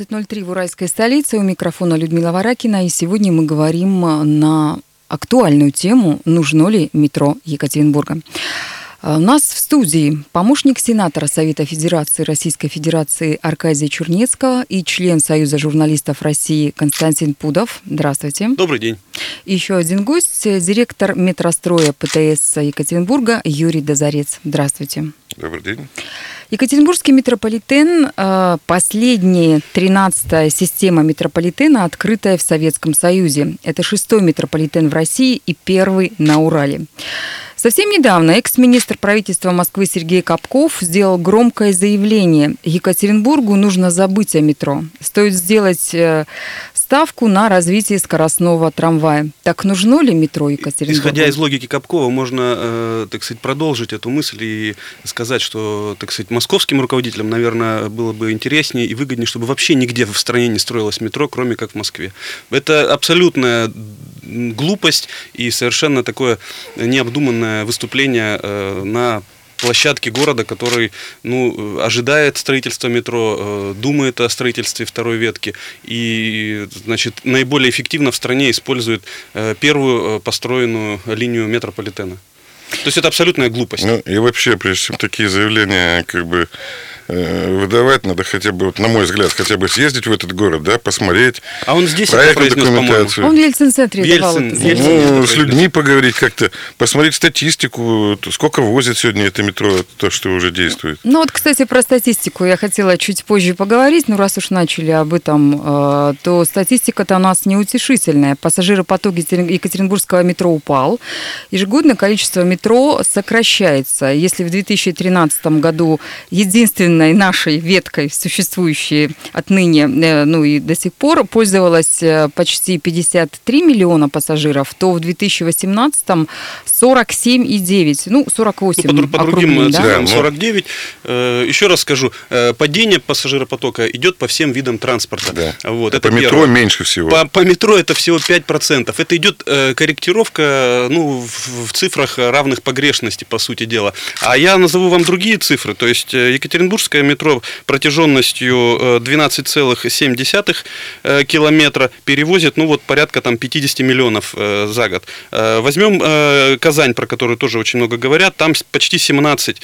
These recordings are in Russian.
17.03 в уральской столице. У микрофона Людмила Варакина. И сегодня мы говорим на актуальную тему «Нужно ли метро Екатеринбурга?». А, у нас в студии помощник сенатора Совета Федерации Российской Федерации Аркадия Чурнецкого и член Союза журналистов России Константин Пудов. Здравствуйте. Добрый день. И еще один гость, директор метростроя ПТС Екатеринбурга Юрий Дозорец. Здравствуйте. Добрый день. Екатеринбургский метрополитен а, – последняя, 13-я система метрополитена, открытая в Советском Союзе. Это шестой метрополитен в России и первый на Урале. Совсем недавно экс-министр правительства Москвы Сергей Капков сделал громкое заявление. Екатеринбургу нужно забыть о метро. Стоит сделать э, ставку на развитие скоростного трамвая. Так нужно ли метро Екатеринбургу? Исходя из логики Капкова, можно, э, так сказать, продолжить эту мысль и сказать, что, так сказать, московским руководителям, наверное, было бы интереснее и выгоднее, чтобы вообще нигде в стране не строилось метро, кроме как в Москве. Это абсолютная глупость и совершенно такое необдуманное выступление э, на площадке города, который ну, ожидает строительства метро, э, думает о строительстве второй ветки и значит, наиболее эффективно в стране использует э, первую построенную линию метрополитена. То есть это абсолютная глупость. Ну и вообще, прежде чем такие заявления как бы Э, выдавать, надо хотя бы, вот, на мой взгляд, хотя бы съездить в этот город, да, посмотреть. А он здесь это произнес, документацию. Он в Ельцин-центре Ельцин, давал Ельцин, Ну, с людьми поговорить как-то, посмотреть статистику, сколько возит сегодня это метро, то, что уже действует. Ну вот, кстати, про статистику я хотела чуть позже поговорить, но раз уж начали об этом, э, то статистика-то у нас неутешительная. Пассажиропоток Екатеринбургского метро упал. Ежегодно количество метро сокращается. Если в 2013 году единственное единственной нашей веткой, существующей отныне, э, ну и до сих пор, пользовалась э, почти 53 миллиона пассажиров, то в 2018 47,9, ну 48 ну, по, по другим да? цифрам 49. Э, еще раз скажу, падение пассажиропотока идет по всем видам транспорта. Да. Вот, а это по метро первое. меньше всего. По, по метро это всего 5%. Это идет корректировка ну, в, в цифрах равных погрешности, по сути дела. А я назову вам другие цифры. То есть Екатеринбургская Петербургское метро протяженностью 12,7 э, э, километра перевозит, ну вот порядка там 50 миллионов э, за год. Возьмем Казань, про которую тоже очень много говорят, там почти 17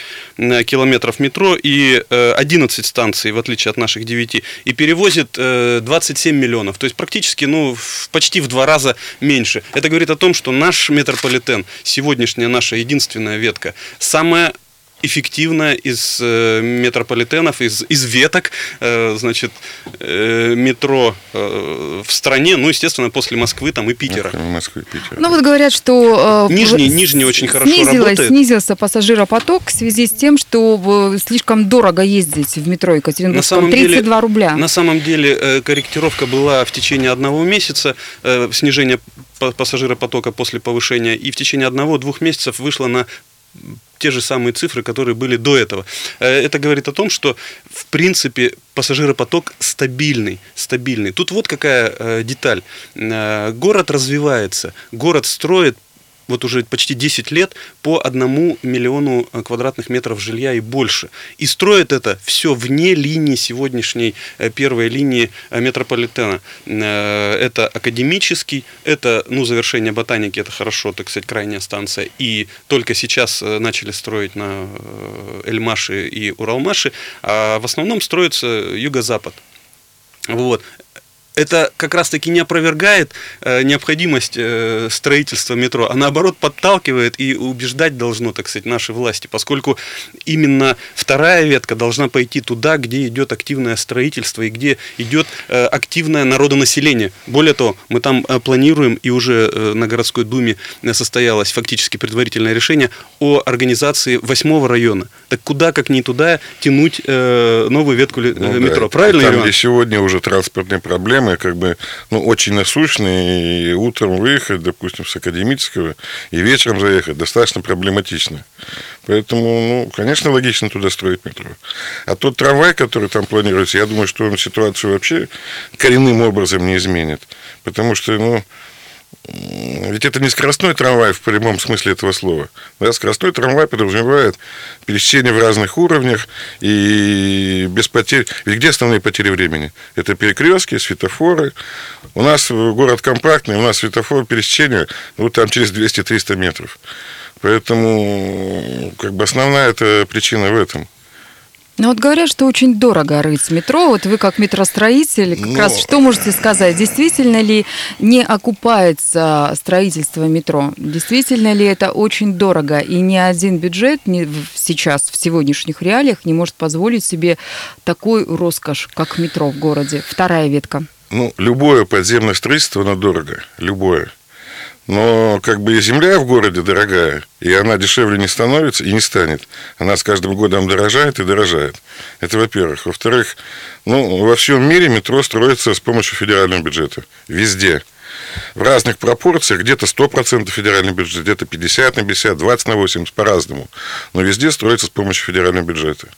километров метро и 11 станций, в отличие от наших 9, и перевозит 27 миллионов. То есть практически, ну, почти в два раза меньше. Это говорит о том, что наш метрополитен, сегодняшняя наша единственная ветка, самая эффективно из э, метрополитенов, из, из веток, э, значит, э, метро э, в стране, ну, естественно, после Москвы там и Питера. Москвы, Питера. Ну, вот говорят, что... Э, нижний, нижний очень хорошо работает. Снизился пассажиропоток в связи с тем, что э, слишком дорого ездить в метро Екатеринбургском, 32 деле, рубля. На самом деле э, корректировка была в течение одного месяца, э, снижение пассажиропотока после повышения, и в течение одного-двух месяцев вышло на те же самые цифры, которые были до этого. Э, это говорит о том, что в принципе пассажиропоток стабильный, стабильный. Тут вот какая э, деталь. Э, город развивается, город строит вот уже почти 10 лет по одному миллиону э, квадратных метров жилья и больше. И строят это все вне линии сегодняшней э, первой линии э, метрополитена. Это академический, это ну, завершение ботаники, это хорошо, так сказать, крайняя станция. И только сейчас начали строить на Эльмаши и Уралмаши, а в основном строится юго-запад. Вот это как раз-таки не опровергает э, необходимость э, строительства метро, а наоборот подталкивает и убеждать должно, так сказать, наши власти, поскольку именно вторая ветка должна пойти туда, где идет активное строительство и где идет э, активное народонаселение. Более того, мы там э, планируем, и уже э, на городской думе состоялось фактически предварительное решение о организации восьмого района. Так куда, как не туда, тянуть э, новую ветку э, ну, метро. Да. Правильно, Там, где сегодня уже транспортные проблемы, программы как бы ну, очень насущные, и утром выехать, допустим, с академического, и вечером заехать достаточно проблематично. Поэтому, ну, конечно, логично туда строить метро. А тот трамвай, который там планируется, я думаю, что он ситуацию вообще коренным образом не изменит. Потому что, ну, ведь это не скоростной трамвай в прямом смысле этого слова. Да, скоростной трамвай подразумевает пересечение в разных уровнях и без потерь. Ведь где основные потери времени? Это перекрестки, светофоры. У нас город компактный, у нас светофор пересечения, ну, там через 200-300 метров. Поэтому, как бы, основная эта причина в этом – ну вот говорят, что очень дорого рыть метро. Вот вы как метростроитель, как Но... раз что можете сказать? Действительно ли не окупается строительство метро? Действительно ли это очень дорого? И ни один бюджет сейчас, в сегодняшних реалиях, не может позволить себе такой роскошь, как метро в городе? Вторая ветка. Ну, любое подземное строительство, оно дорого. Любое. Но как бы и земля в городе дорогая, и она дешевле не становится и не станет. Она с каждым годом дорожает и дорожает. Это во-первых. Во-вторых, ну, во всем мире метро строится с помощью федерального бюджета. Везде в разных пропорциях, где-то 100% федеральный бюджет, где-то 50 на 50, 20 на 80, по-разному. Но везде строится с помощью федерального бюджета.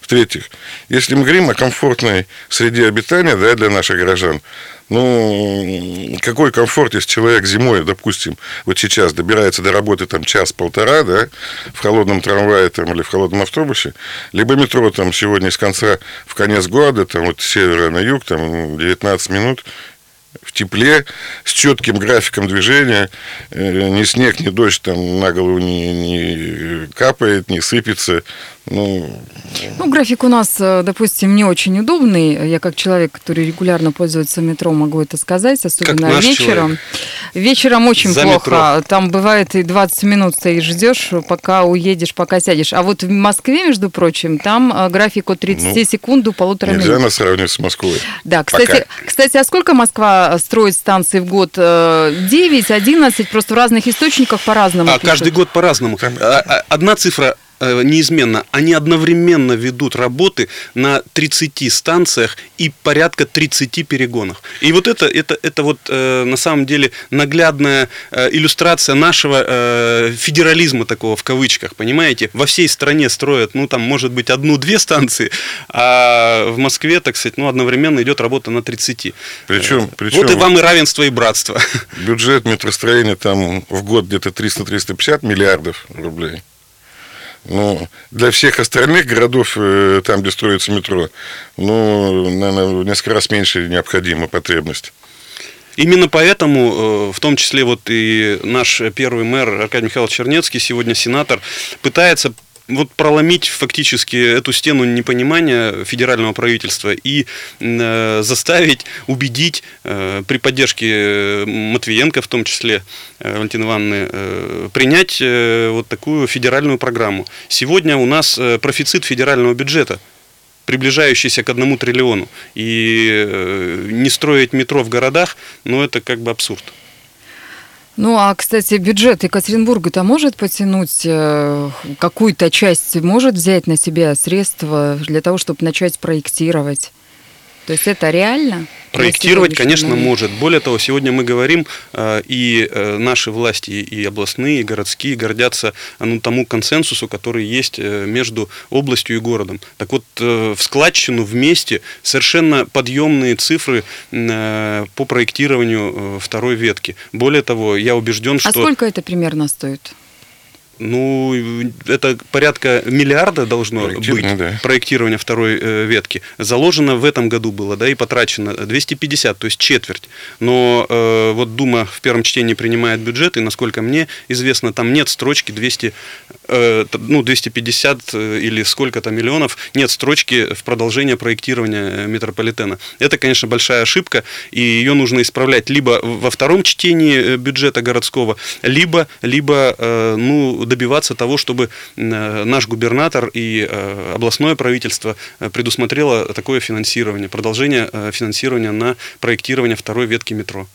В-третьих, если мы говорим о комфортной среде обитания да, для наших горожан, ну, какой комфорт, если человек зимой, допустим, вот сейчас добирается до работы там час-полтора, да, в холодном трамвае там, или в холодном автобусе, либо метро там сегодня с конца в конец года, там вот с севера на юг, там 19 минут, тепле, с четким графиком движения, э, ни снег, ни дождь там на голову не, не капает, не сыпется. Ну, ну, график у нас, э, допустим, не очень удобный. Я как человек, который регулярно пользуется метро, могу это сказать, особенно вечером. Человек. Вечером очень За плохо. Метро. Там бывает и 20 минут стоишь, ждешь, пока уедешь, пока сядешь. А вот в Москве, между прочим, там э, график от 30 ну, секунд до полутора нельзя минут. Нельзя нас сравнивать с Москвой. Да, кстати, кстати, а сколько Москва строит станций в год? 9, э, 11, просто в разных источниках по-разному. А, каждый год по-разному. А, а, одна цифра неизменно, они одновременно ведут работы на 30 станциях и порядка 30 перегонах. И вот это, это, это вот э, на самом деле наглядная э, иллюстрация нашего э, федерализма такого в кавычках, понимаете? Во всей стране строят, ну там может быть одну-две станции, а в Москве, так сказать, ну одновременно идет работа на 30. Причем, причем вот и вам и равенство, и братство. Бюджет метростроения там в год где-то 300-350 миллиардов рублей. Ну, для всех остальных городов, э, там, где строится метро, ну, наверное, в несколько раз меньше необходима потребность. Именно поэтому, э, в том числе вот и наш первый мэр Аркадий Михайлович Чернецкий, сегодня сенатор, пытается вот проломить фактически эту стену непонимания федерального правительства и э, заставить, убедить э, при поддержке э, Матвиенко, в том числе э, Валентины Ивановны, э, принять э, вот такую федеральную программу. Сегодня у нас э, профицит федерального бюджета приближающийся к одному триллиону. И э, не строить метро в городах, ну это как бы абсурд. Ну, а, кстати, бюджет Екатеринбурга-то может потянуть э, какую-то часть, может взять на себя средства для того, чтобы начать проектировать? То есть это реально? Проектировать, конечно, момент? может. Более того, сегодня мы говорим, э, и э, наши власти, и областные, и городские гордятся ну, тому консенсусу, который есть э, между областью и городом. Так вот, в складчину вместе совершенно подъемные цифры по проектированию второй ветки. Более того, я убежден, а что... А сколько это примерно стоит? Ну, это порядка миллиарда должно быть да. проектирование второй э, ветки. Заложено в этом году было, да, и потрачено 250, то есть четверть. Но э, вот Дума в первом чтении принимает бюджет, и, насколько мне известно, там нет строчки 200, э, ну, 250 э, или сколько-то миллионов, нет строчки в продолжение проектирования э, метрополитена. Это, конечно, большая ошибка, и ее нужно исправлять либо во втором чтении э, бюджета городского, либо, либо э, ну, добиваться того, чтобы э, наш губернатор и э, областное правительство э, предусмотрело такое финансирование, продолжение финансирования на проектирование второй ветки метро.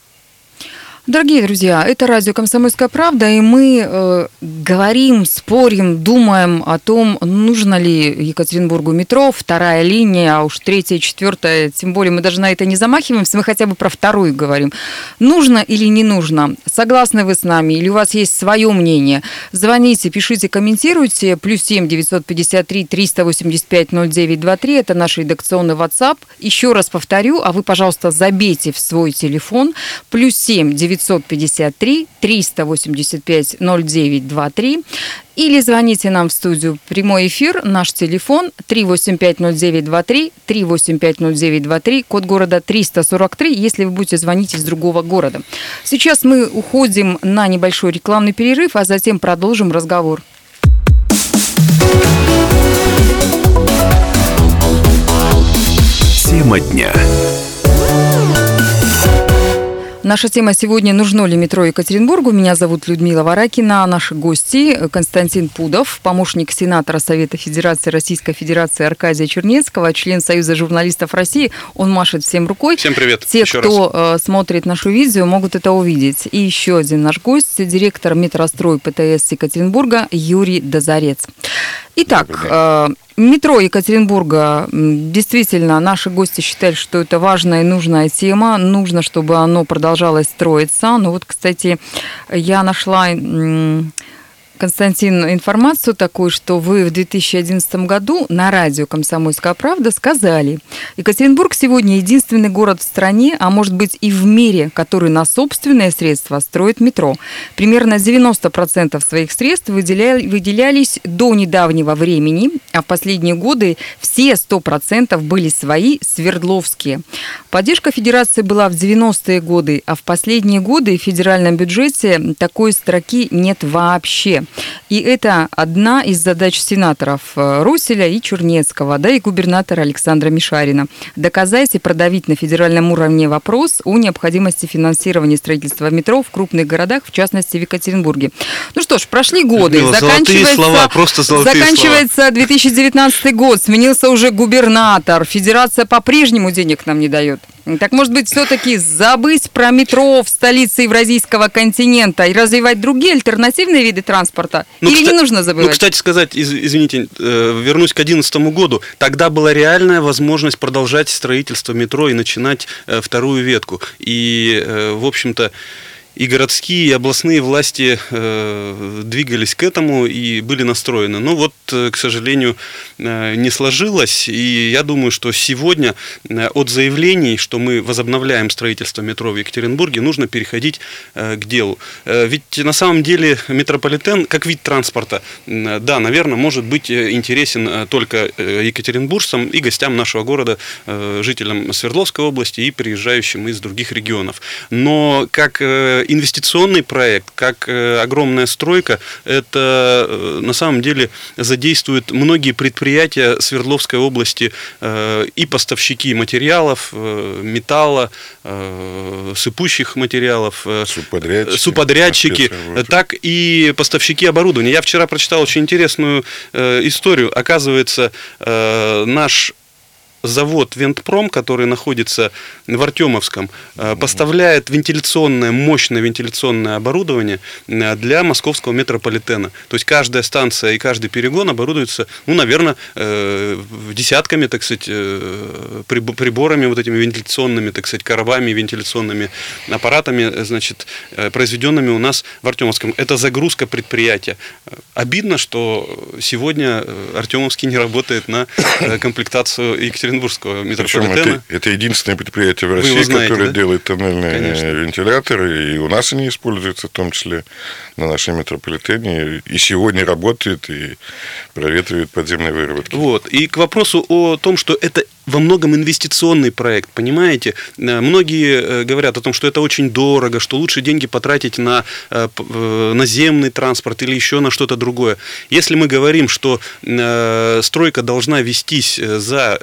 Дорогие друзья, это радио «Комсомольская правда», и мы э, говорим, спорим, думаем о том, нужно ли Екатеринбургу метро, вторая линия, а уж третья, четвертая, тем более мы даже на это не замахиваемся, мы хотя бы про вторую говорим. Нужно или не нужно? Согласны вы с нами или у вас есть свое мнение? Звоните, пишите, комментируйте. Плюс семь девятьсот пятьдесят три триста восемьдесят пять ноль девять два три. Это наш редакционный WhatsApp. Еще раз повторю, а вы, пожалуйста, забейте в свой телефон. Плюс семь 953 385 0923 или звоните нам в студию прямой эфир, наш телефон 3850923, 3850923, код города 343, если вы будете звонить из другого города. Сейчас мы уходим на небольшой рекламный перерыв, а затем продолжим разговор. Тема дня. Наша тема сегодня «Нужно ли метро Екатеринбургу?». Меня зовут Людмила Варакина. Наши гости Константин Пудов, помощник сенатора Совета Федерации Российской Федерации Аркадия Чернецкого, член Союза журналистов России. Он машет всем рукой. Всем привет. Те, еще кто раз. Э, смотрит нашу видео, могут это увидеть. И еще один наш гость, директор метрострой ПТС Екатеринбурга Юрий Дозарец. Итак, э, метро Екатеринбурга, действительно, наши гости считали, что это важная и нужная тема. Нужно, чтобы оно продолжалось строиться. Ну вот, кстати, я нашла Константин, информацию такую, что вы в 2011 году на радио «Комсомольская правда» сказали, Екатеринбург сегодня единственный город в стране, а может быть и в мире, который на собственные средства строит метро. Примерно 90% своих средств выделяли, выделялись до недавнего времени, а в последние годы все 100% были свои, свердловские. Поддержка Федерации была в 90-е годы, а в последние годы в федеральном бюджете такой строки нет вообще. И это одна из задач сенаторов э, Руселя и Чернецкого, да и губернатора Александра Мишарина. Доказать и продавить на федеральном уровне вопрос о необходимости финансирования строительства метро в крупных городах, в частности в Екатеринбурге. Ну что ж, прошли годы. Людмила, заканчивается, слова, просто заканчивается слова. 2019 год, сменился уже губернатор, федерация по-прежнему денег нам не дает. Так может быть все-таки забыть про метро в столице Евразийского континента и развивать другие альтернативные виды транспорта? Ну, Или кстати, не нужно забывать? Ну, кстати сказать, из, извините, э, вернусь к 2011 году. Тогда была реальная возможность продолжать строительство метро и начинать э, вторую ветку. И, э, в общем-то, и городские, и областные власти э, двигались к этому и были настроены. Но вот, э, к сожалению, э, не сложилось. И я думаю, что сегодня от заявлений, что мы возобновляем строительство метро в Екатеринбурге, нужно переходить к делу. Ведь на самом деле метрополитен, как вид транспорта, да, наверное, может быть интересен только екатеринбуржцам и гостям нашего города, жителям Свердловской области и приезжающим из других регионов. Но как инвестиционный проект, как э, огромная стройка, это э, на самом деле задействует многие предприятия Свердловской области э, и поставщики материалов, металла, сыпущих материалов, субподрядчики, субподрядчики так и поставщики оборудования. Я вчера прочитал очень интересную историю. Оказывается, наш завод Вентпром, который находится в Артемовском, э, поставляет вентиляционное, мощное вентиляционное оборудование э, для московского метрополитена. То есть каждая станция и каждый перегон оборудуется, ну, наверное, э, десятками, так сказать, приборами, вот этими вентиляционными, так сказать, коробами, вентиляционными аппаратами, значит, произведенными у нас в Артемовском. Это загрузка предприятия. Обидно, что сегодня Артемовский не работает на комплектацию Екатеринбурга Екатеринбургского метрополитена. это, это единственное предприятие в России, знаете, которое да? делает тоннельные Конечно. вентиляторы, и у нас они используются, в том числе на нашем метрополитене, и сегодня работает, и проветривает подземные выработки. Вот. И к вопросу о том, что это во многом инвестиционный проект, понимаете? Э, многие э, говорят о том, что это очень дорого, что лучше деньги потратить на э, наземный транспорт или еще на что-то другое. Если мы говорим, что стройка должна вестись за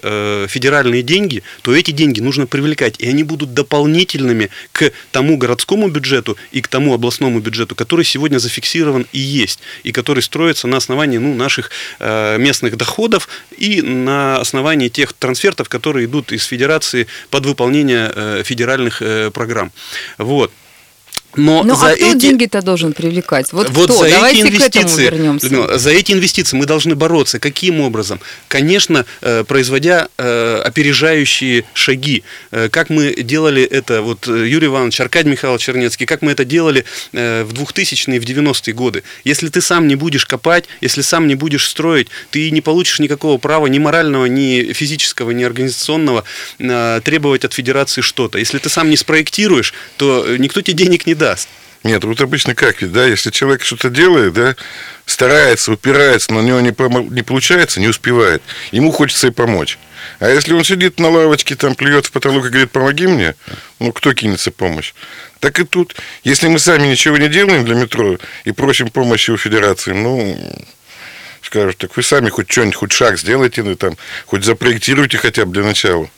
федеральные деньги, то эти деньги нужно привлекать, и они будут дополнительными к тому городскому бюджету и к тому областному бюджету, который сегодня зафиксирован и есть, и который строится на основании ну, наших местных доходов и на основании тех трансферов, экспертов, которые идут из федерации под выполнение э, федеральных э, программ. Вот. Но ну, за а кто эти... деньги-то должен привлекать? Вот, вот кто? За Давайте эти инвестиции, к этому вернемся. За эти инвестиции мы должны бороться. Каким образом? Конечно, э, производя э, опережающие шаги. Э, как мы делали это, вот Юрий Иванович, Аркадий Михайлович Чернецкий, как мы это делали в 2000-е и в 90-е годы. Если ты сам не будешь копать, если сам не будешь строить, ты не получишь никакого права ни морального, ни физического, ни организационного требовать от федерации что-то. Если ты сам не спроектируешь, то никто тебе денег не даст. Нет, вот обычно как, да, если человек что-то делает, да, старается, упирается, но у него не, не получается, не успевает, ему хочется и помочь. А если он сидит на лавочке, там плюет в потолок и говорит, помоги мне, ну, кто кинется помощь? Так и тут, если мы сами ничего не делаем для метро и просим помощи у федерации, ну, скажут, так вы сами хоть что-нибудь, хоть шаг сделайте, ну, там, хоть запроектируйте хотя бы для начала.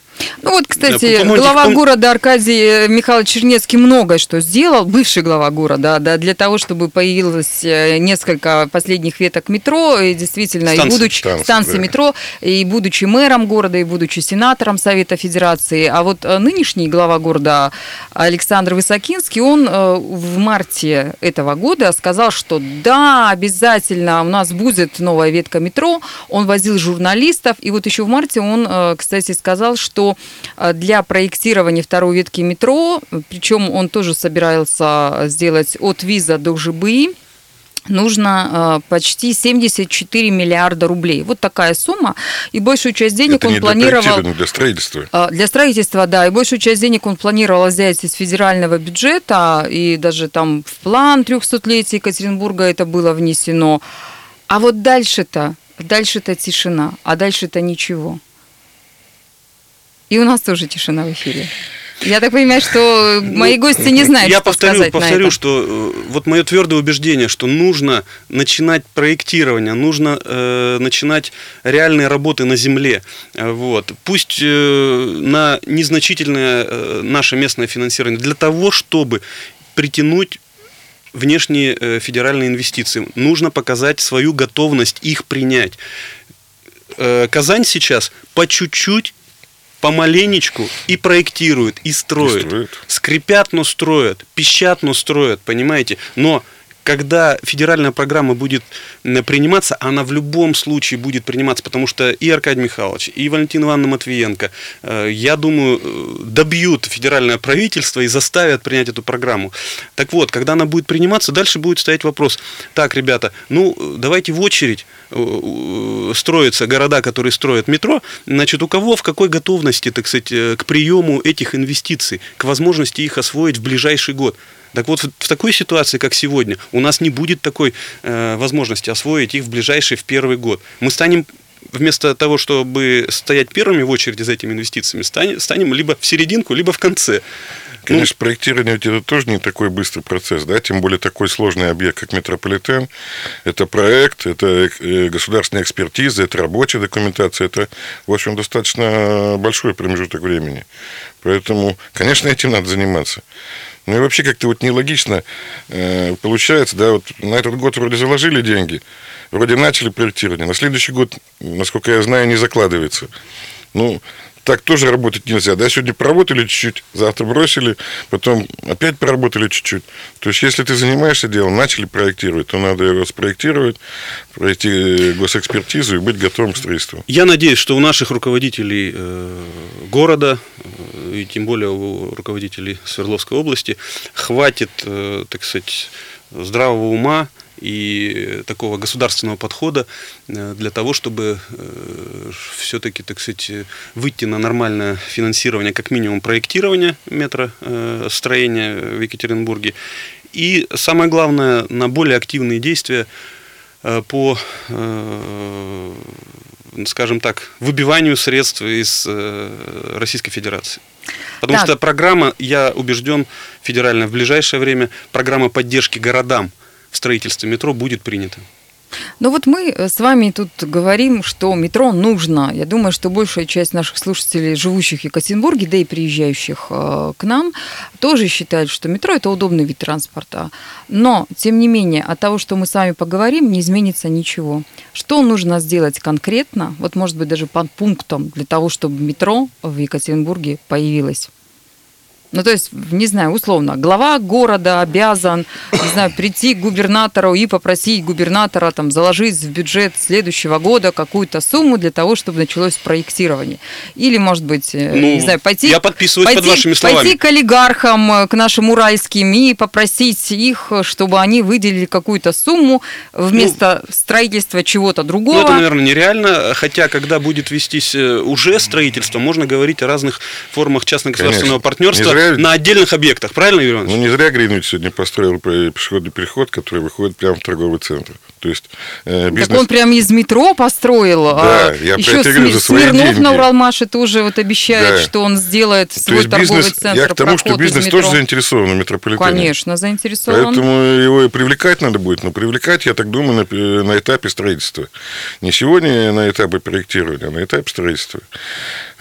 Ну вот, кстати, да, глава том... города Аркадий э, Михайлович Чернецкий многое что сделал, бывший глава города, да, для того, чтобы появилось э, несколько последних веток метро, и действительно, станции, и будучи станции, станции да. метро, и будучи мэром города, и будучи сенатором Совета Федерации. А вот э, нынешний глава города Александр Высокинский, он в марте этого года сказал, что да, обязательно у нас будет новая ветка метро. Он возил журналистов, и вот еще в марте он, кстати, сказал, что Э, для проектирования второй ветки метро, причем он тоже собирался сделать от Виза до ЖБИ, нужно э, почти 74 миллиарда рублей. Вот такая сумма. И большую часть денег Это он не планировал... Для, для строительства. Э, для строительства, да. И большую часть денег он планировал взять из федерального бюджета. И даже там в план 300-летия Екатеринбурга это было внесено. А вот дальше-то, дальше-то тишина, а дальше-то ничего. И у нас тоже тишина в эфире. Я так понимаю, что мои ну, гости не знают, Я что повторю, сказать повторю, на это. что э, вот мое твердое убеждение, что нужно начинать проектирование, нужно э, начинать реальные работы на земле. Э, вот. Пусть э, на незначительное э, наше местное финансирование, для того, чтобы притянуть внешние э, федеральные инвестиции. Нужно показать свою готовность их принять. Э, Казань сейчас по чуть-чуть помаленечку и проектируют, и строят. И строят. Скрипят, но строят, пищат, но строят, понимаете? Но когда федеральная программа будет приниматься, она в любом случае будет приниматься, потому что и Аркадий Михайлович, и Валентина Ивановна Матвиенко, э, я думаю, э, добьют федеральное правительство и заставят принять эту программу. Так вот, когда она будет приниматься, дальше будет стоять вопрос, так, ребята, ну, давайте в очередь э, строятся города, которые строят метро, значит, у кого в какой готовности, так сказать, к приему этих инвестиций, к возможности их освоить в ближайший год. Так вот, в такой ситуации, как сегодня, у нас не будет такой э, возможности освоить их в ближайший, в первый год. Мы станем вместо того, чтобы стоять первыми в очереди за этими инвестициями, станем, станем либо в серединку, либо в конце. Конечно, ну, проектирование это тоже не такой быстрый процесс, да, тем более такой сложный объект, как метрополитен. Это проект, это э, государственная экспертиза, это рабочая документация, это, в общем, достаточно большой промежуток времени. Поэтому, конечно, этим надо заниматься. Ну и вообще как-то вот нелогично э, получается, да, вот на этот год вроде заложили деньги, вроде начали проектирование, на следующий год, насколько я знаю, не закладывается. Ну, так тоже работать нельзя. Да, сегодня поработали чуть-чуть, завтра бросили, потом опять поработали чуть-чуть. То есть, если ты занимаешься делом, начали проектировать, то надо его спроектировать, пройти госэкспертизу и быть готовым к строительству. Я надеюсь, что у наших руководителей э, города, э, и тем более у руководителей Свердловской области, хватит, э, так сказать, здравого ума, и такого государственного подхода э, для того, чтобы э, все-таки, так сказать, выйти на нормальное финансирование, как минимум проектирования метростроения э, в Екатеринбурге. И самое главное, на более активные действия по, скажем так, выбиванию средств из Российской Федерации. Потому так. что программа, я убежден, федеральная в ближайшее время, программа поддержки городам – в строительстве метро будет принято. Ну вот мы э, с вами тут говорим, что метро нужно. Я думаю, что большая часть наших слушателей, живущих в Екатеринбурге, да и приезжающих э, к нам, тоже считают, что метро это удобный вид транспорта. Но, тем не менее, от того, что мы с вами поговорим, не изменится ничего. Что нужно сделать конкретно, вот может быть даже по пунктам, для того, чтобы метро в Екатеринбурге появилось? Ну, то есть, не знаю, условно, глава города обязан, не знаю, прийти к губернатору и попросить губернатора там заложить в бюджет следующего года какую-то сумму для того, чтобы началось проектирование. Или, может быть, э, ну, не знаю, пойти... Я подписываюсь пойти, под вашими словами. Пойти к олигархам, э, к нашим уральским и попросить их, чтобы они выделили какую-то сумму вместо ну, строительства чего-то другого. Ну, это, наверное, нереально, хотя, когда будет вестись э, уже строительство, можно говорить о разных формах частно-государственного партнерства зря... на отдельных объектах, правильно, Юрий Ну, не зря Гринвич сегодня построил пешеходный переход, который выходит прямо в торговый центр. То есть э, бизнес... Так он прямо из метро построил. Да, а я еще Сми... говорю, за свои Смирнов деньги. на Уралмаше тоже вот обещает, да. что он сделает свой То есть торговый бизнес, центр. Я к тому, что бизнес тоже заинтересован в метрополитене. Конечно, заинтересован. Поэтому его и привлекать надо будет. Но привлекать, я так думаю, на, на этапе строительства. Не сегодня на этапе проектирования, а на этапе строительства.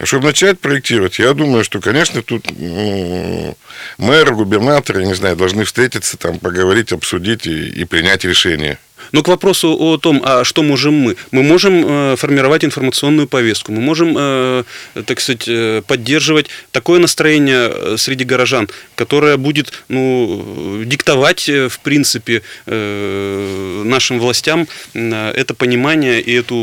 А чтобы начать проектировать, я думаю, что, конечно, тут ну, мэр, губернатор, я не знаю, должны встретиться, там, поговорить, обсудить и, и принять решение. Но к вопросу о том, а что можем мы? Мы можем э, формировать информационную повестку, мы можем, э, так сказать, э, поддерживать такое настроение э, среди горожан, которое будет ну, диктовать, э, в принципе, э, нашим властям это понимание и эту,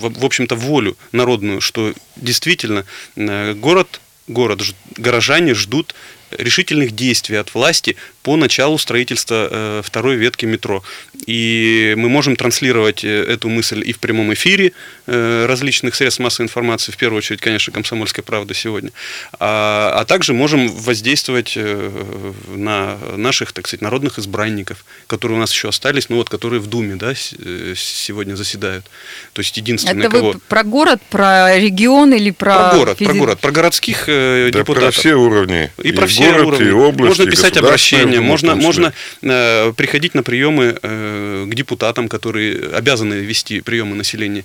в общем-то, волю народную, что действительно город город, горожане ждут решительных действий от власти по началу строительства э, второй ветки метро. И мы можем транслировать э, эту мысль и в прямом эфире э, различных средств массовой информации, в первую очередь, конечно, «Комсомольская правда» сегодня, а, а также можем воздействовать на наших, так сказать, народных избранников, которые у нас еще остались, ну вот, которые в Думе, да, сегодня заседают. То есть единственное, Это вы про город, про регион или про... Про город, федер... про город, про городских да, депутатов. про все уровни. И, и про все город, уровни. И области, можно писать обращения, можно, можно э, приходить на приемы э, к депутатам, которые обязаны вести приемы населения.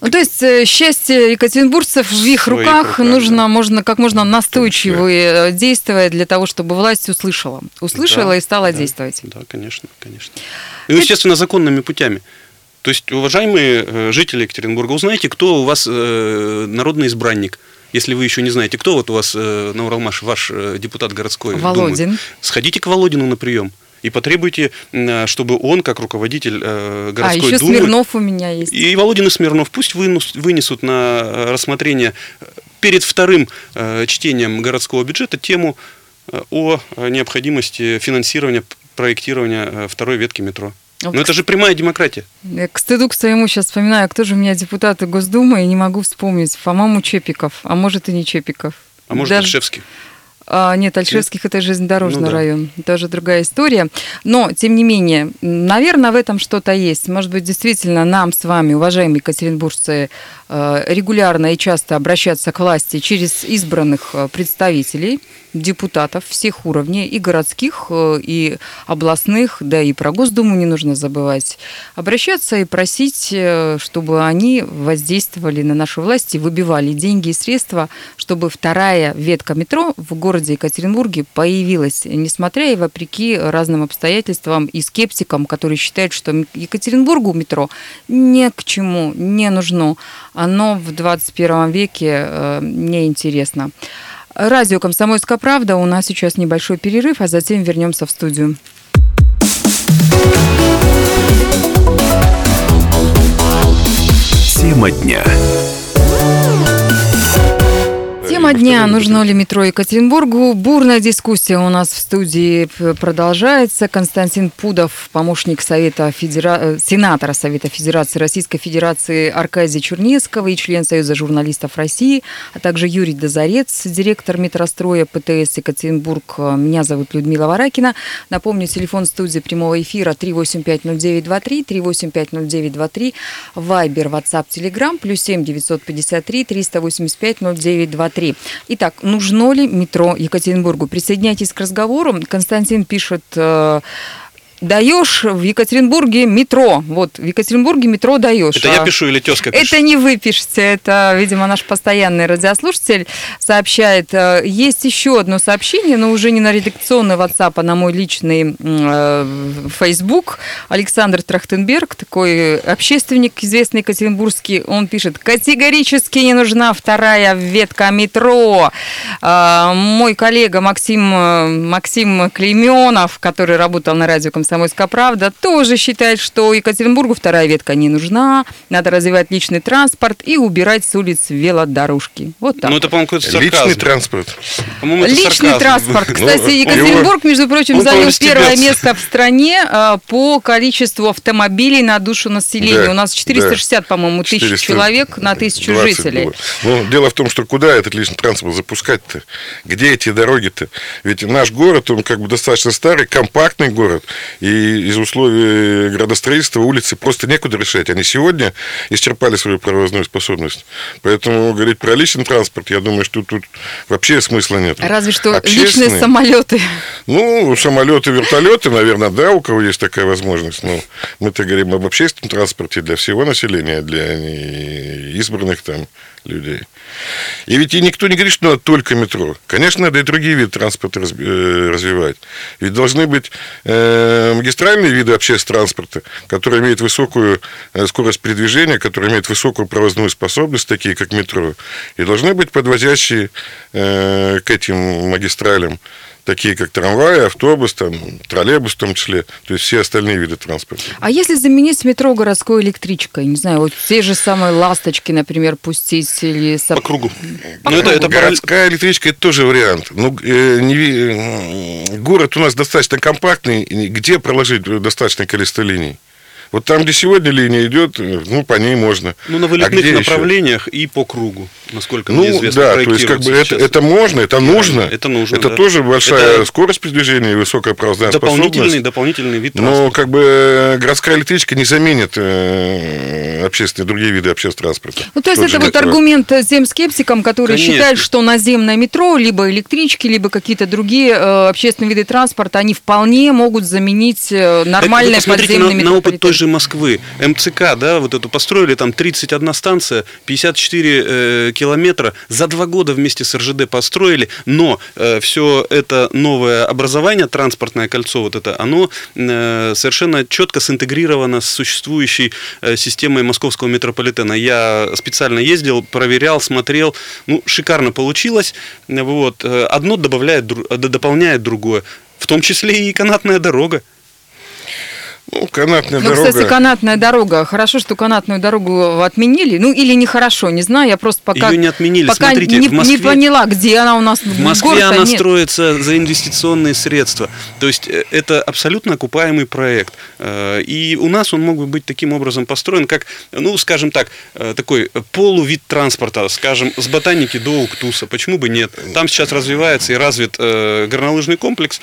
Ну, то есть э, счастье екатеринбургцев в их руках, руках нужно да. можно как можно настойчиво э, действовать для того, чтобы власть услышала. Услышала да, и стала да, действовать. Да, конечно, конечно. И, естественно, законными путями. То есть, уважаемые э, жители Екатеринбурга, узнайте, кто у вас народный избранник – если вы еще не знаете, кто вот у вас э, на Уралмаш, ваш э, депутат городской Володин. Думы, сходите к Володину на прием и потребуйте, э, чтобы он, как руководитель э, городской а, еще думы... Смирнов у меня есть. И Володин и Смирнов пусть вынесут на рассмотрение перед вторым чтением городского бюджета тему о необходимости финансирования проектирования второй ветки метро. Но ну, это же прямая демократия. Я к стыду к своему сейчас вспоминаю, кто же у меня депутаты Госдумы, и не могу вспомнить. По-моему, Чепиков, а может и не Чепиков. А может, Даже... Альшевский. А, нет, Альшевских это железнодорожный ну, да. район, тоже другая история. Но, тем не менее, наверное, в этом что-то есть. Может быть, действительно, нам с вами, уважаемые екатеринбуржцы, э, регулярно и часто обращаться к власти через избранных э, представителей, депутатов всех уровней, и городских, э, и областных, да и про Госдуму не нужно забывать, обращаться и просить, чтобы они воздействовали на наши власти, выбивали деньги и средства, чтобы вторая ветка метро в городе Екатеринбурге появилась, несмотря и вопреки разным обстоятельствам и скептикам, которые считают, что Екатеринбургу метро ни к чему не нужно. Оно в 21 веке э, неинтересно. Радио «Комсомольская правда». У нас сейчас небольшой перерыв, а затем вернемся в студию. Тема дня. Тема дня. Нужно ли метро Екатеринбургу? Бурная дискуссия у нас в студии продолжается. Константин Пудов, помощник Совета Федера... Э, Сенатора Совета Федерации Российской Федерации Аркадия Чернецкого и член Союза журналистов России, а также Юрий Дозорец, директор метростроя ПТС Екатеринбург. Меня зовут Людмила Варакина. Напомню, телефон студии прямого эфира 3850923, 3850923, Вайбер, WhatsApp, Telegram, плюс 7 953 385 0923. Итак, нужно ли метро Екатеринбургу? Присоединяйтесь к разговору. Константин пишет э, даешь в Екатеринбурге метро. Вот, в Екатеринбурге метро даешь. Это а... я пишу или тезка пишет? Это не вы пишете, это, видимо, наш постоянный радиослушатель сообщает. Э, есть еще одно сообщение, но уже не на редакционный WhatsApp, а на мой личный э, Facebook. Александр Трахтенберг, такой общественник, известный екатеринбургский, он пишет, категорически не нужна вторая ветка метро. Э, мой коллега Максим, Максим Клейменов, который работал на радио «Комсомольская правда», тоже считает, что Екатеринбургу вторая ветка не нужна, надо развивать личный транспорт и убирать с улиц велодорожки. Вот так. Ну, это, по-моему, какой-то Личный транспорт. По-моему, это Личный сарказм. транспорт. Кстати, Ну, Екатеринбург, между прочим, занял первое место в стране э, по количеству автомобилей на душу населения. Да, У нас 460, по-моему, тысяч 400 человек на тысячу 20 жителей. было. Ну, дело в том, что куда этот личный транспорт запускать-то? Где эти дороги-то? Ведь наш город, он как бы достаточно старый, компактный город, и из условий градостроительства улицы просто некуда решать. Они сегодня исчерпали свою провозную способность. Поэтому говорить про личный транспорт, я думаю, что тут вообще смысла нет. Разве что личные самолеты. Ну, самолеты, вертолеты, наверное, да, у кого есть такая возможность. Но мы-то говорим об общественном транспорте для всего населения, для избранных там людей. И ведь и никто не говорит, что надо только метро. Конечно, надо и другие виды транспорта э, развивать. Ведь должны быть э, магистральные виды общественного транспорта, которые имеют высокую э, скорость передвижения, которые имеют высокую провозную способность, такие как метро. И должны быть подвозящие э, к этим магистралям такие как трамвай, автобус, там, троллейбус в том числе, то есть все остальные виды транспорта. А если заменить метро городской электричкой, не знаю, вот те же самые ласточки, например, пустить или... По кругу. По Ну, это, кругу. это параллель- Городская электричка это тоже вариант. Ну, э, не м, город у нас достаточно компактный, где проложить достаточное количество линий? Вот там, где сегодня линия идет, э, ну, по ней можно. Ну, на А вылетных еще? направлениях и по кругу, насколько мне Ну, известно. да, то есть, как бы это, это можно, это Реально, нужно. это нужно, Это да. тоже большая Это скорость передвижения и высокая провозная дополнительный, дополнительный вид Но транспорта. как бы э, городская электричка не заменит э, общественные другие виды общественного транспорта. Ну, то есть Тот это вот метро. аргумент тем скептикам, которые Конечно. считают, что наземное метро, либо электрички, либо какие-то другие э, общественные виды транспорта, они вполне могут заменить э, Так нормальное посмотрите подземное на, на опыт той же Москвы. МЦК, да, вот эту построили, там 31 станция, 54 э, километра. За два года вместе с РЖД построили, но все это новое образование, транспортное кольцо, вот это, оно э, совершенно четко синтегрировано с существующей э, системой московского метрополитена. Я специально ездил, проверял, смотрел. Ну, шикарно получилось. Вот. Э, Одно добавляет, э, дополняет другое. В том числе и канатная дорога. Ну, канатная Ну, дорога. кстати, канатная дорога. Хорошо, что канатную дорогу отменили. Ну, или нехорошо, не знаю. Я просто пока, Её не отменили. пока Смотрите, не, в Москве- не поняла, где она у нас. В Москве она нет. строится за инвестиционные средства. То есть э, это абсолютно окупаемый проект. Э, И у нас он мог бы быть таким образом построен, как, ну, скажем так, э, такой полувид транспорта, скажем, с ботаники до Уктуса. Почему бы нет? Там сейчас развивается и развит горнолыжный комплекс.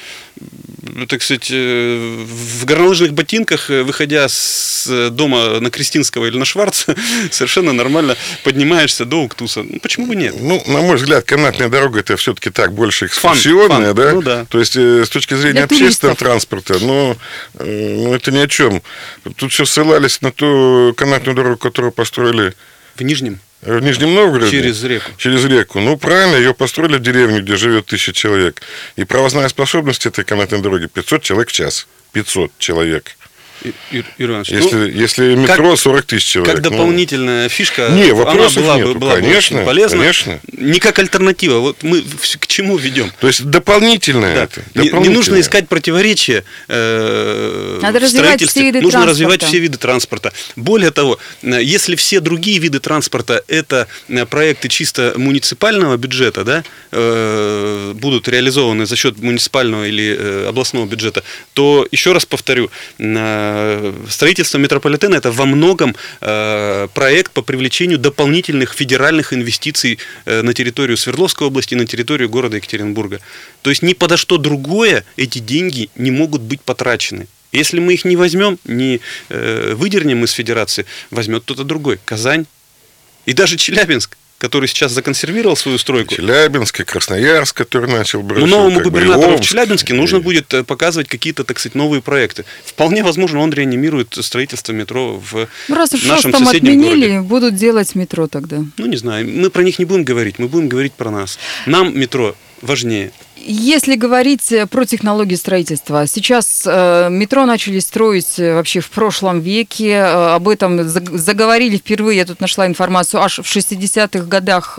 Так сказать, в горнолыжных ботинках, э, выходя с э, дома на Кристинского или на Шварца, совершенно нормально поднимаешься до Уктуса. Ну, почему бы нет? Ну, на мой взгляд, канатная дорога это все-таки так больше Фан, экскурсионная, фан. да? Ну да. То есть э, с точки зрения Для общественного туристов. транспорта, ну, э, ну, это ни о чем. Тут все ссылались на ту канатную дорогу, которую построили В Нижнем. в Нижнем Новгороде. Через реку. Через реку. Ну, правильно, ее построили в деревню, где живет тысяча человек. И провозная способность этой канатной дороги 500 человек в час. 500 человек. Ир- Иванович, Если, ну, если метро 40 тысяч человек. как ну, дополнительная фишка, Не, она была, бы, нету, была бы конечно, очень полезна. конечно. Не как альтернатива. Вот мы к чему ведем? То есть дополнительное Да. это. Не, не нужно дополнительное. искать противоречия э, Надо в развивать все виды нужно транспорта. развивать все виды транспорта. Более того, э, если все другие виды транспорта это э, проекты чисто муниципального бюджета, да, э, будут реализованы за счет муниципального или э, областного бюджета, то еще раз повторю, э, строительство метрополитена это во многом э, проект по привлечению дополнительных федеральных инвестиций э, на территорию Свердловской области, на территорию города Екатеринбурга. То есть ни подо что другое эти деньги не могут быть потрачены. Если мы их не возьмем, не э, выдернем из федерации, возьмет кто-то другой. Казань и даже Челябинск, который сейчас законсервировал свою стройку. Челябинск и Красноярск, который начал брать. Ну, новому губернатору в Омск, Челябинске и- нужно будет э, показывать какие-то, так сказать, новые проекты. Вполне возможно, он реанимирует строительство метро в Ну, раз уж нашем там соседнем отменили, городе. будут делать метро тогда. Ну, не знаю, мы про них не будем говорить, мы будем говорить про нас. Нам метро важнее. Если говорить э, про технологии строительства, сейчас э, метро начали строить э, вообще в прошлом веке. Об этом заг- заговорили впервые, я тут нашла информацию, аж в 60-х годах.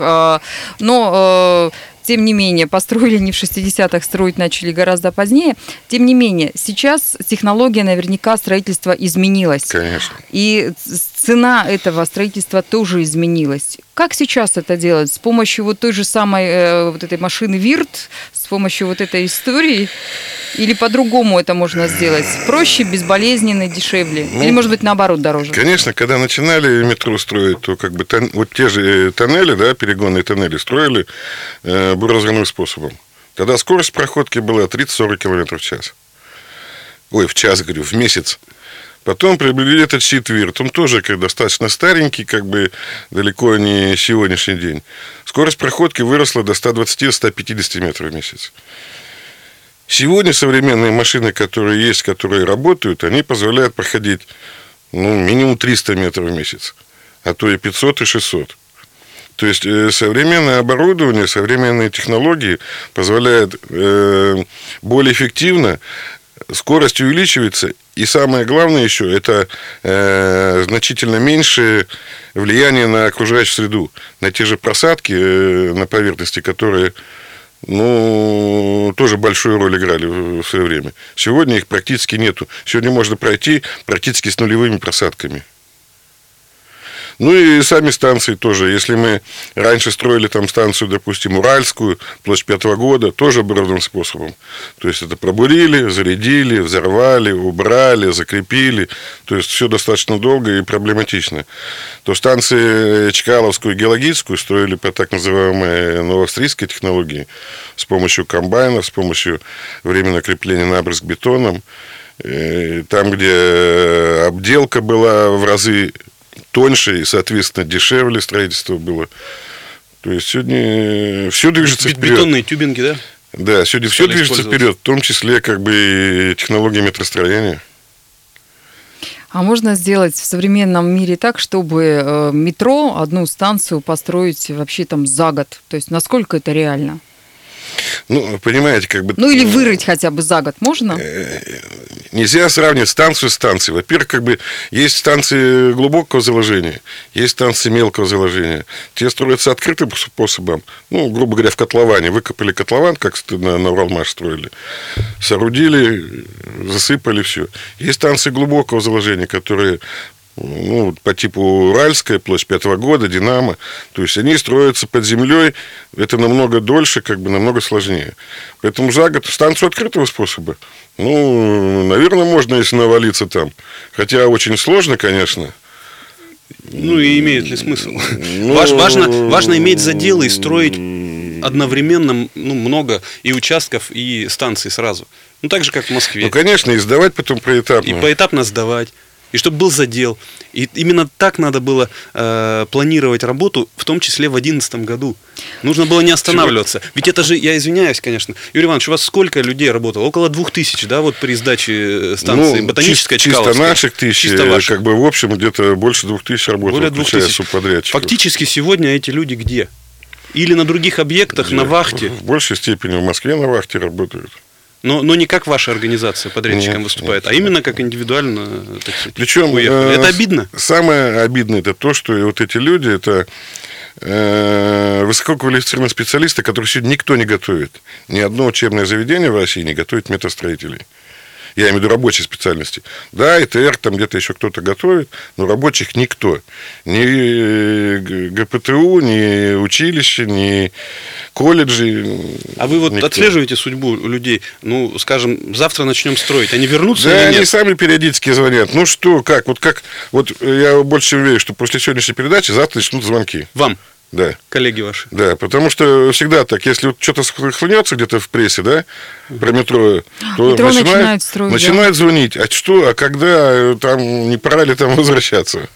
Но тем не менее, построили не в 60-х, строить начали гораздо позднее. Тем не менее, сейчас технология наверняка строительства изменилась. Конечно. И цена этого строительства тоже изменилась. Как сейчас это делать? С помощью вот той же самой э, вот этой машины ВИРТ, с помощью вот этой истории? Или по-другому это можно сделать? Проще, безболезненно, дешевле? Ну, Или, может быть, наоборот, дороже? Конечно, когда начинали метро строить, то как бы тон, вот те же э, тоннели, да, перегонные тоннели строили э, буразерным способом. Тогда скорость проходки была 30-40 км в час. Ой, в час, говорю, в месяц. Потом приобрели этот щит Вирт. Он тоже как достаточно старенький, как бы далеко не сегодняшний день. Скорость проходки выросла до 120-150 метров в месяц. Сегодня современные машины, которые есть, которые работают, они позволяют проходить ну, минимум 300 метров в месяц, а то и 500 и 600. То есть э, современное оборудование, современные технологии позволяют э, более эффективно скорость увеличивается, и самое главное еще, это э, значительно меньшее влияние на окружающую среду, на те же просадки э, на поверхности, которые ну, тоже большую роль играли в свое время. Сегодня их практически нету. Сегодня можно пройти практически с нулевыми просадками. Ну и сами станции тоже. Если мы раньше строили там станцию, допустим, Уральскую, площадь пятого года, тоже оборудованным способом. То есть это пробурили, зарядили, взорвали, убрали, закрепили. То есть все достаточно долго и проблематично. То станции Чкаловскую и Геологическую строили по так называемой новоавстрийской технологии с помощью комбайнов, с помощью временного крепления набрызг бетоном. Э, там, где обделка была в разы тоньше и, соответственно, дешевле строительство было. То есть сегодня все движется вперед. Бетонные тюбинги, да? Да, сегодня все движется вперед, в том числе как бы и технологии метростроения. А можно сделать в современном мире так, чтобы э, метро одну станцию построить вообще там за год? То есть насколько это реально? Ну, понимаете, как бы... Ну, или вырыть хотя бы за год можно? Э, нельзя сравнивать станцию с станцией. Во-первых, как бы есть станции глубокого заложения, есть станции мелкого заложения. Те строятся открытым способом. Ну, грубо говоря, в котловане. Выкопали котлован, как на, на Уралмаш строили. Соорудили, засыпали все. Есть станции глубокого заложения, которые ну, по типу Уральская, площадь пятого года, Динамо. То есть они строятся под землей, это намного дольше, как бы намного сложнее. Поэтому за год станцию открытого способа, ну, наверное, можно, если навалиться там. Хотя очень сложно, конечно. Ну и имеет ли смысл? Ну, важно, важно иметь заделы и строить одновременно ну, много и участков, и станций сразу. Ну, так же, как в Москве. Ну, конечно, и сдавать потом поэтапно. И поэтапно сдавать и чтобы был задел. И именно так надо было э, планировать работу, в том числе в 2011 году. Нужно было не останавливаться. Чего? Ведь это же, я извиняюсь, конечно. Юрий Иванович, у вас сколько людей работало? Около двух тысяч, да, вот при сдаче э, станции ну, ботаническая чисто, чисто наших тысяч, чисто ваших. как бы в общем где-то больше двух тысяч работало, Более двух тысяч. субподрядчиков. Фактически сегодня эти люди где? Или на других объектах, где? на вахте? В большей степени в Москве на вахте работают. Но, но не как ваша организация подрядчиком нет, выступает, нет, а именно как индивидуально. Так сказать, Причем э, это обидно. Самое обидное это то, что вот эти люди это э, высококвалифицированные специалисты, которых сегодня никто не готовит. Ни одно учебное заведение в России не готовит метастроителей я имею в виду рабочей специальности. Да, ИТР, там где-то еще кто-то готовит, но рабочих никто. Ни э, ГПТУ, ни училище, ни колледжи. А вы вот никто. отслеживаете судьбу людей? Ну, скажем, завтра начнем строить. Они вернутся да, или нет? они сами периодически звонят. Ну что, как? Вот как? Вот я больше верю, что после сегодняшней передачи завтра начнут звонки. Вам? Да. Коллеги ваши. Да, потому что всегда так, если вот что-то схлынется где-то в прессе, да, про метро, то метро начинает, начинает, строить, начинает да? звонить. А что, а когда э, там не пора ли там возвращаться?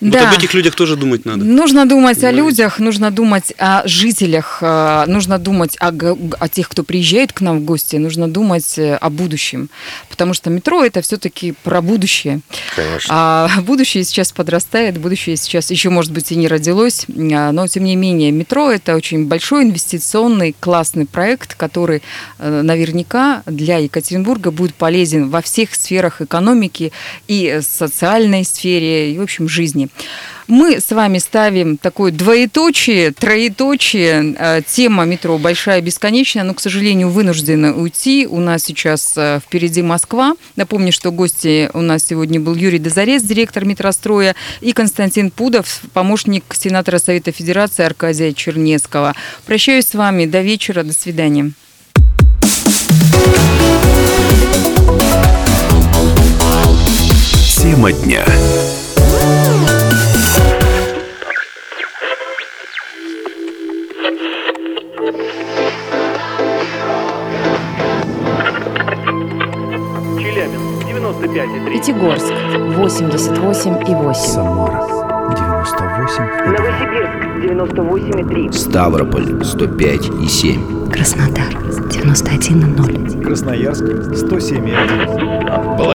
Да. Вот об этих людях тоже думать надо. Нужно думать да. о людях, нужно думать о жителях, э, нужно думать о, о тех, кто приезжает к нам в гости, нужно думать э, о будущем. Потому что метро это все-таки про будущее. Конечно. А будущее сейчас подрастает, будущее сейчас еще, может быть, и не родилось. А, но, тем не менее, метро это очень большой инвестиционный, классный проект, который э, наверняка для Екатеринбурга будет полезен во всех сферах экономики и социальной сфере, и, в общем, жизни. Мы с вами ставим такое двоеточие, троеточие. Э, тема метро большая, бесконечная, но, к сожалению, вынуждены уйти. У нас сейчас э, впереди Москва. Напомню, что гости у нас сегодня был Юрий Дозарец, директор метростроя, и Константин Пудов, помощник сенатора Совета Федерации Аркадия Чернецкого. Прощаюсь с вами. До вечера. До свидания. Тема дня. 95,3. Пятигорск 88,8. Самара 98 Новосибирск 98,3. Ставрополь 105 и 7. Краснодар 91,0. Красноярск 107,1